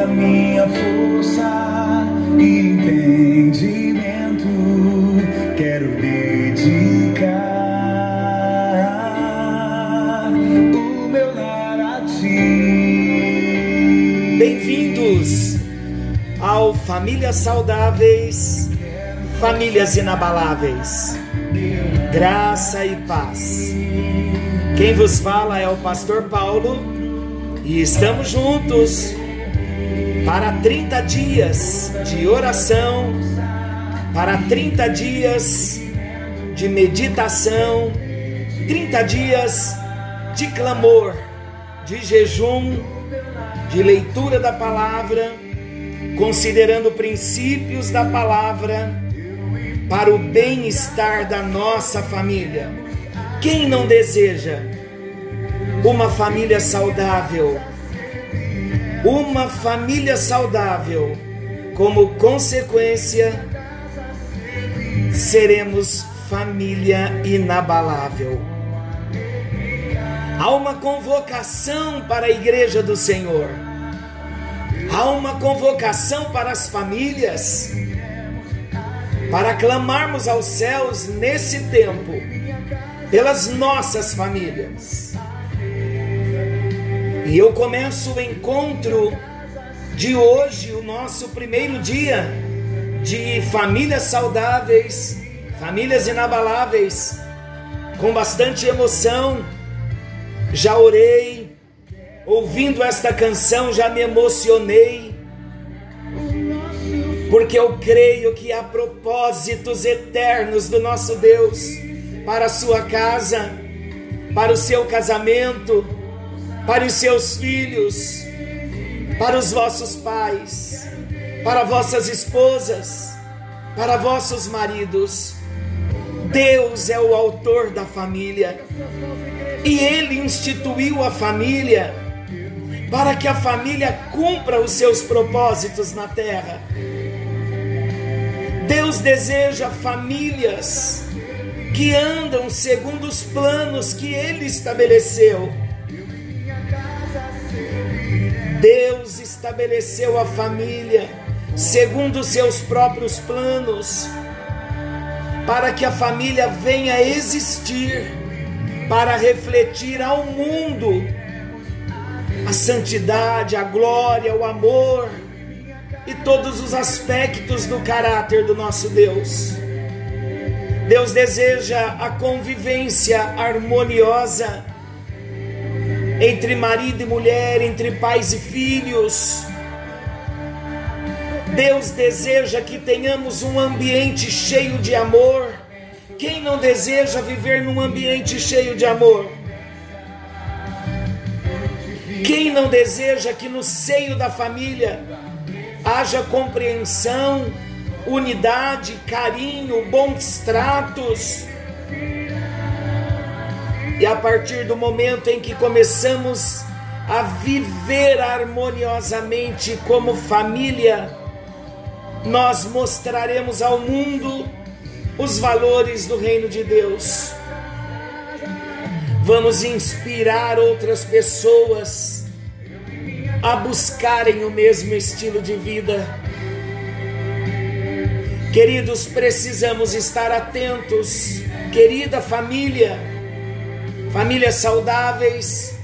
com toda a minha força e entendimento. Quero dedicar o meu lar a ti. Bem-vindos ao Famílias Saudáveis, Famílias Inabaláveis. Graça e paz. Quem vos fala é o pastor Paulo e estamos juntos para 30 dias de oração, para 30 dias de meditação, 30 dias de clamor, de jejum, de leitura da palavra, considerando princípios da palavra para o bem-estar da nossa família. Quem não deseja uma família saudável? Uma família saudável, como consequência, seremos família inabalável. Há uma convocação para a igreja do Senhor. Há uma convocação para as famílias para clamarmos aos céus nesse tempo pelas nossas famílias. E eu começo o encontro de hoje, o nosso primeiro dia de famílias saudáveis, famílias inabaláveis, com bastante emoção. Já orei, ouvindo esta canção, já me emocionei porque eu creio que há propósitos eternos do nosso Deus para a sua casa, para o seu casamento, para os seus filhos, para os vossos pais, para vossas esposas, para vossos maridos. Deus é o autor da família e Ele instituiu a família para que a família cumpra os seus propósitos na terra. Deus deseja famílias que andam segundo os planos que Ele estabeleceu. Deus estabeleceu a família segundo os seus próprios planos, para que a família venha existir, para refletir ao mundo a santidade, a glória, o amor e todos os aspectos do caráter do nosso Deus. Deus deseja a convivência harmoniosa entre marido e mulher, entre pais e filhos. Deus deseja que tenhamos um ambiente cheio de amor. Quem não deseja viver num ambiente cheio de amor? Quem não deseja que no seio da família haja compreensão, unidade, carinho, bons tratos. E a partir do momento em que começamos a viver harmoniosamente como família, nós mostraremos ao mundo os valores do reino de Deus. Vamos inspirar outras pessoas a buscarem o mesmo estilo de vida. Queridos, precisamos estar atentos, querida família, famílias saudáveis,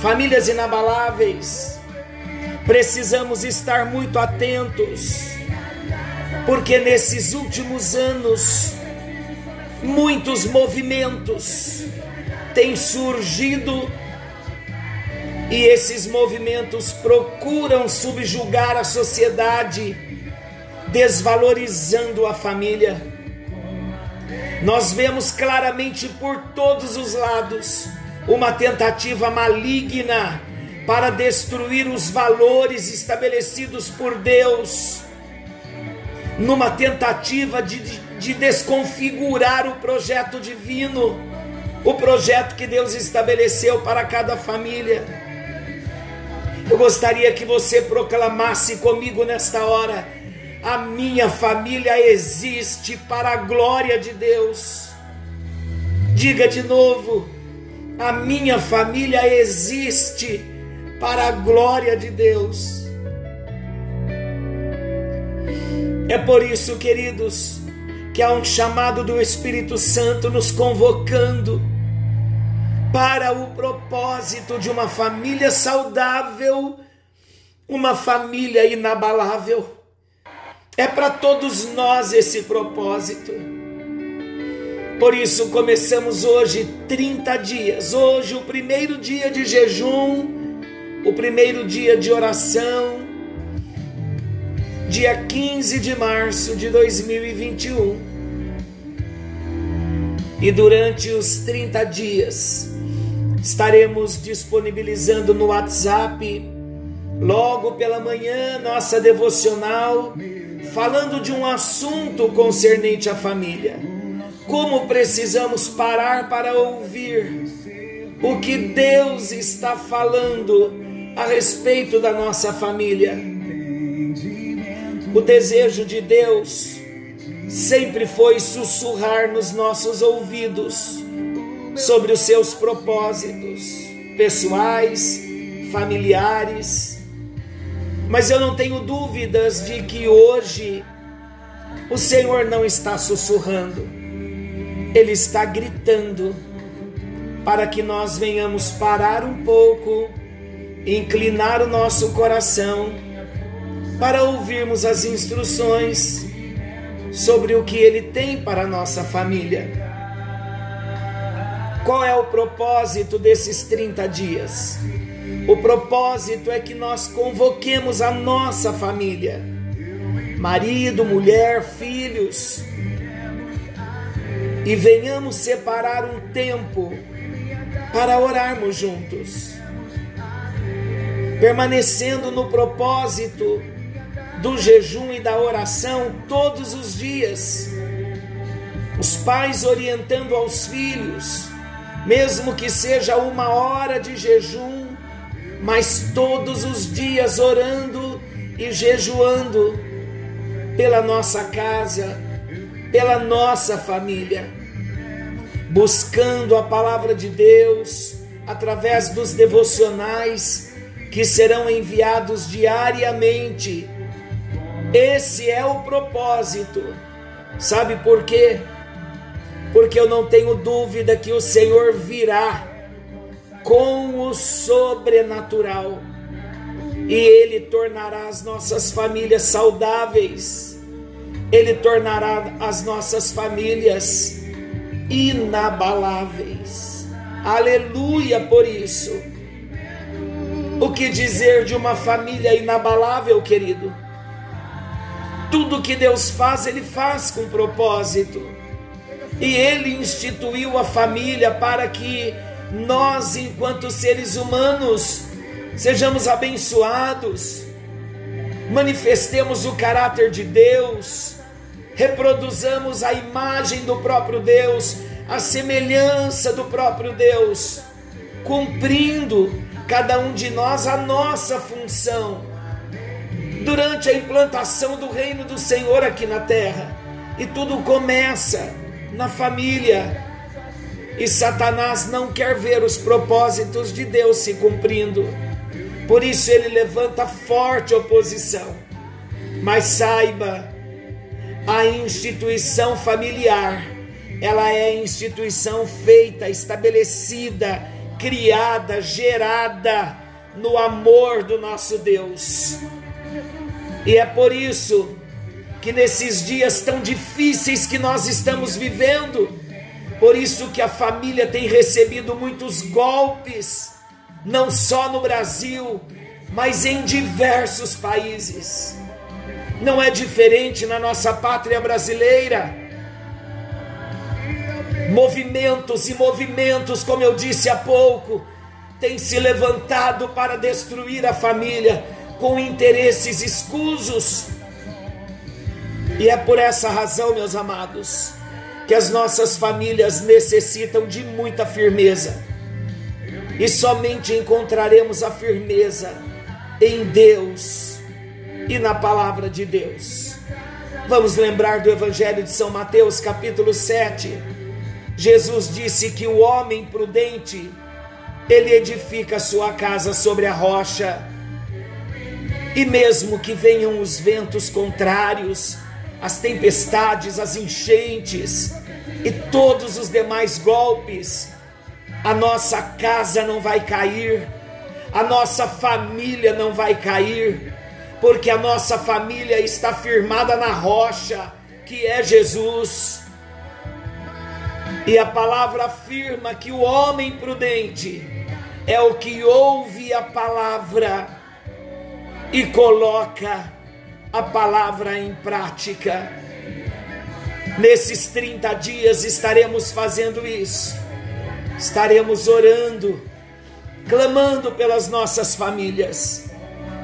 famílias inabaláveis. Precisamos estar muito atentos, porque nesses últimos anos, muitos movimentos têm surgido e esses movimentos procuram subjugar a sociedade, desvalorizando a família. Nós vemos claramente por todos os lados uma tentativa maligna para destruir os valores estabelecidos por Deus, numa tentativa de, de desconfigurar o projeto divino, o projeto que Deus estabeleceu para cada família. Eu gostaria que você proclamasse comigo nesta hora: a minha família existe para a glória de Deus. Diga de novo: A minha família existe para a glória de Deus. É por isso, queridos, que há um chamado do Espírito Santo nos convocando para o propósito de uma família saudável, uma família inabalável. É para todos nós esse propósito. Por isso começamos hoje 30 dias. Hoje, o primeiro dia de jejum, o primeiro dia de oração, dia 15 de março de 2021. E durante os 30 dias, estaremos disponibilizando no WhatsApp, logo pela manhã, nossa devocional, falando de um assunto concernente à família. Como precisamos parar para ouvir o que Deus está falando a respeito da nossa família. O desejo de Deus sempre foi sussurrar nos nossos ouvidos sobre os seus propósitos pessoais, familiares. Mas eu não tenho dúvidas de que hoje o Senhor não está sussurrando, Ele está gritando para que nós venhamos parar um pouco, inclinar o nosso coração para ouvirmos as instruções sobre o que Ele tem para a nossa família. Qual é o propósito desses 30 dias? O propósito é que nós convoquemos a nossa família, marido, mulher, filhos, e venhamos separar um tempo para orarmos juntos, permanecendo no propósito do jejum e da oração todos os dias. Os pais orientando aos filhos, mesmo que seja uma hora de jejum, mas todos os dias orando e jejuando pela nossa casa, pela nossa família, buscando a palavra de Deus através dos devocionais que serão enviados diariamente. Esse é o propósito. Sabe por quê? porque eu não tenho dúvida que o Senhor virá com o sobrenatural e Ele tornará as nossas famílias saudáveis, Ele tornará as nossas famílias inabaláveis. Aleluia por isso. O que dizer de uma família inabalável, querido? Tudo que Deus faz, Ele faz com propósito e ele instituiu a família para que nós, enquanto seres humanos, sejamos abençoados, manifestemos o caráter de Deus, reproduzamos a imagem do próprio Deus, a semelhança do próprio Deus, cumprindo cada um de nós a nossa função durante a implantação do reino do Senhor aqui na terra. E tudo começa na família. E Satanás não quer ver os propósitos de Deus se cumprindo. Por isso ele levanta forte oposição. Mas saiba, a instituição familiar, ela é instituição feita, estabelecida, criada, gerada no amor do nosso Deus. E é por isso que nesses dias tão difíceis que nós estamos vivendo, por isso que a família tem recebido muitos golpes, não só no Brasil, mas em diversos países. Não é diferente na nossa pátria brasileira. Movimentos e movimentos, como eu disse há pouco, têm se levantado para destruir a família com interesses escusos e é por essa razão, meus amados, que as nossas famílias necessitam de muita firmeza. E somente encontraremos a firmeza em Deus e na palavra de Deus. Vamos lembrar do Evangelho de São Mateus, capítulo 7. Jesus disse que o homem prudente ele edifica sua casa sobre a rocha. E mesmo que venham os ventos contrários, as tempestades, as enchentes e todos os demais golpes, a nossa casa não vai cair, a nossa família não vai cair, porque a nossa família está firmada na rocha, que é Jesus. E a palavra afirma que o homem prudente é o que ouve a palavra e coloca a palavra em prática. Nesses 30 dias estaremos fazendo isso, estaremos orando, clamando pelas nossas famílias,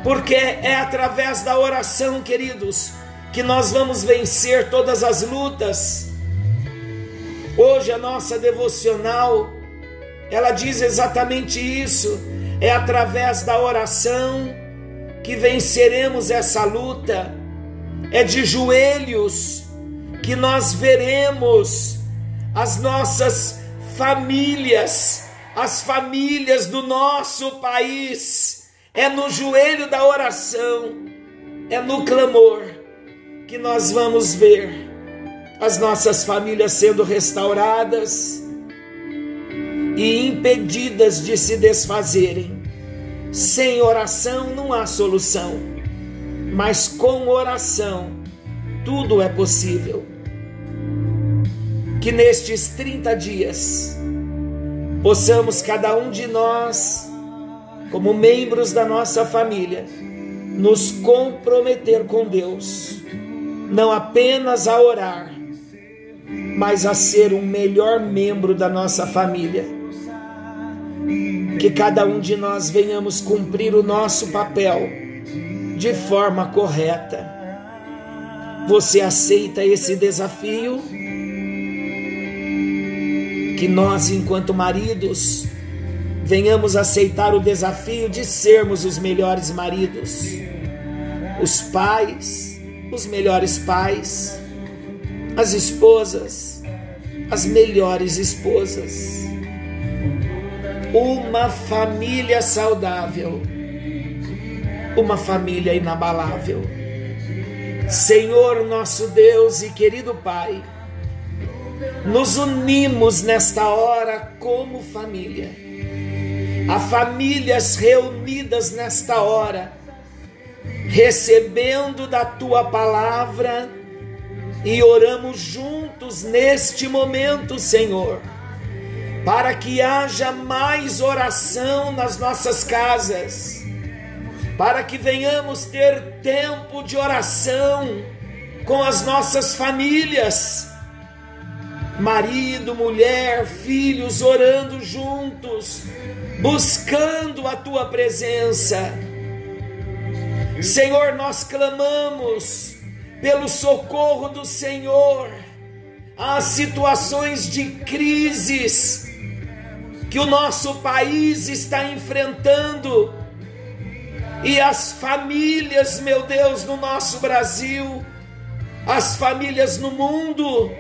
porque é através da oração, queridos, que nós vamos vencer todas as lutas Hoje a nossa devocional, ela diz exatamente isso. É através da oração que venceremos essa luta. É de joelhos que nós veremos as nossas famílias, as famílias do nosso país. É no joelho da oração, é no clamor que nós vamos ver as nossas famílias sendo restauradas e impedidas de se desfazerem. Sem oração não há solução, mas com oração tudo é possível. Que nestes 30 dias possamos cada um de nós, como membros da nossa família, nos comprometer com Deus, não apenas a orar, mas a ser um melhor membro da nossa família. Que cada um de nós venhamos cumprir o nosso papel de forma correta. Você aceita esse desafio? Que nós, enquanto maridos, venhamos aceitar o desafio de sermos os melhores maridos, os pais, os melhores pais as esposas, as melhores esposas. Uma família saudável, uma família inabalável. Senhor nosso Deus e querido Pai, nos unimos nesta hora como família. Há famílias reunidas nesta hora, recebendo da tua palavra e oramos juntos neste momento, Senhor, para que haja mais oração nas nossas casas, para que venhamos ter tempo de oração com as nossas famílias, marido, mulher, filhos orando juntos, buscando a tua presença. Senhor, nós clamamos pelo socorro do Senhor às situações de crises que o nosso país está enfrentando e as famílias, meu Deus, no nosso Brasil, as famílias no mundo.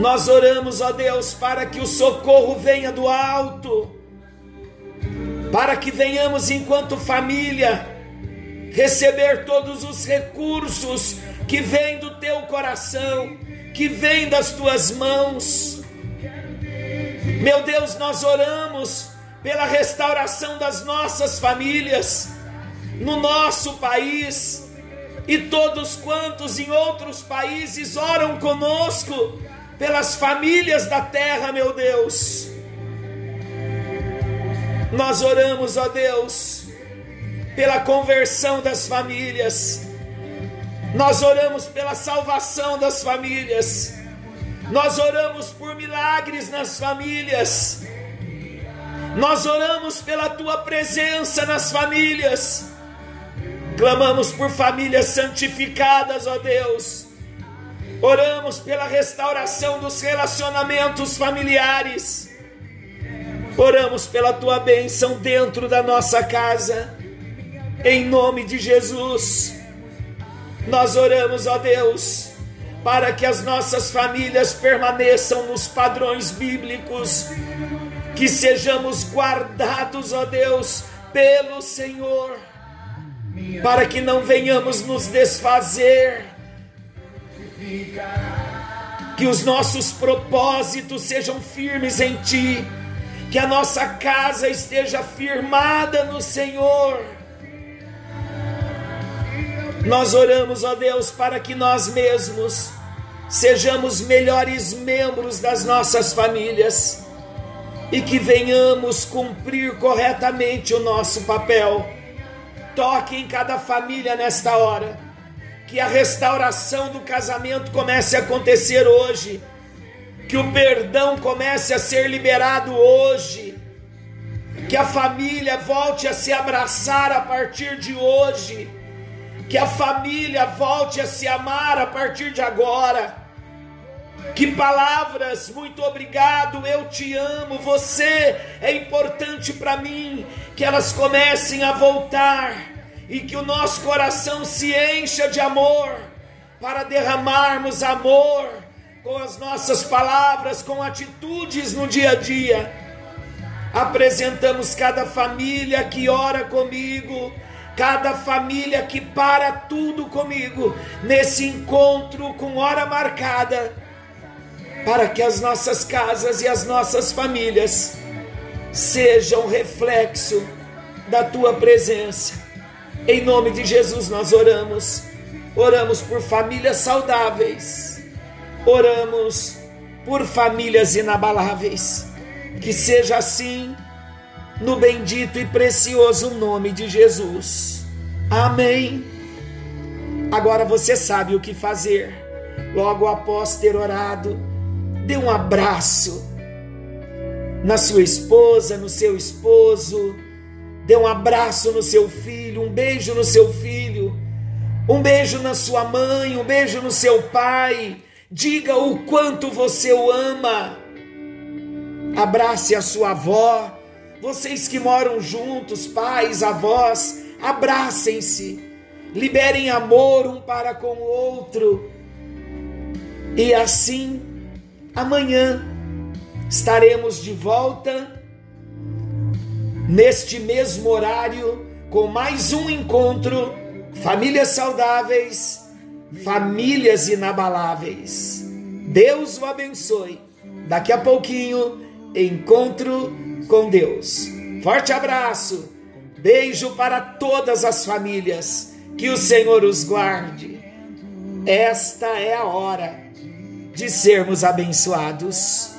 Nós oramos, ó Deus, para que o socorro venha do alto, para que venhamos enquanto família receber todos os recursos que vêm do teu coração, que vêm das tuas mãos. Meu Deus, nós oramos pela restauração das nossas famílias no nosso país e todos quantos em outros países oram conosco pelas famílias da terra, meu Deus. Nós oramos, ó Deus, pela conversão das famílias, nós oramos pela salvação das famílias, nós oramos por milagres nas famílias, nós oramos pela tua presença nas famílias, clamamos por famílias santificadas, ó Deus, oramos pela restauração dos relacionamentos familiares, oramos pela tua bênção dentro da nossa casa. Em nome de Jesus, nós oramos, ó Deus, para que as nossas famílias permaneçam nos padrões bíblicos, que sejamos guardados, ó Deus, pelo Senhor, para que não venhamos nos desfazer, que os nossos propósitos sejam firmes em Ti, que a nossa casa esteja firmada no Senhor. Nós oramos, ó Deus, para que nós mesmos sejamos melhores membros das nossas famílias e que venhamos cumprir corretamente o nosso papel. Toque em cada família nesta hora, que a restauração do casamento comece a acontecer hoje, que o perdão comece a ser liberado hoje, que a família volte a se abraçar a partir de hoje, que a família volte a se amar a partir de agora. Que palavras, muito obrigado, eu te amo, você é importante para mim, que elas comecem a voltar e que o nosso coração se encha de amor, para derramarmos amor com as nossas palavras, com atitudes no dia a dia. Apresentamos cada família que ora comigo, cada família que para tudo comigo, nesse encontro com hora marcada para que as nossas casas e as nossas famílias sejam reflexo da tua presença. Em nome de Jesus nós oramos. Oramos por famílias saudáveis. Oramos por famílias inabaláveis. Que seja assim no bendito e precioso nome de Jesus. Amém. Agora você sabe o que fazer. Logo após ter orado, Dê um abraço na sua esposa, no seu esposo. Dê um abraço no seu filho, um beijo no seu filho, um beijo na sua mãe, um beijo no seu pai. Diga o quanto você o ama. Abrace a sua avó. Vocês que moram juntos, pais, avós, abracem-se. Liberem amor um para com o outro. E assim Amanhã estaremos de volta neste mesmo horário com mais um encontro Famílias Saudáveis, Famílias Inabaláveis. Deus o abençoe. Daqui a pouquinho, encontro com Deus. Forte abraço, beijo para todas as famílias. Que o Senhor os guarde. Esta é a hora de sermos abençoados.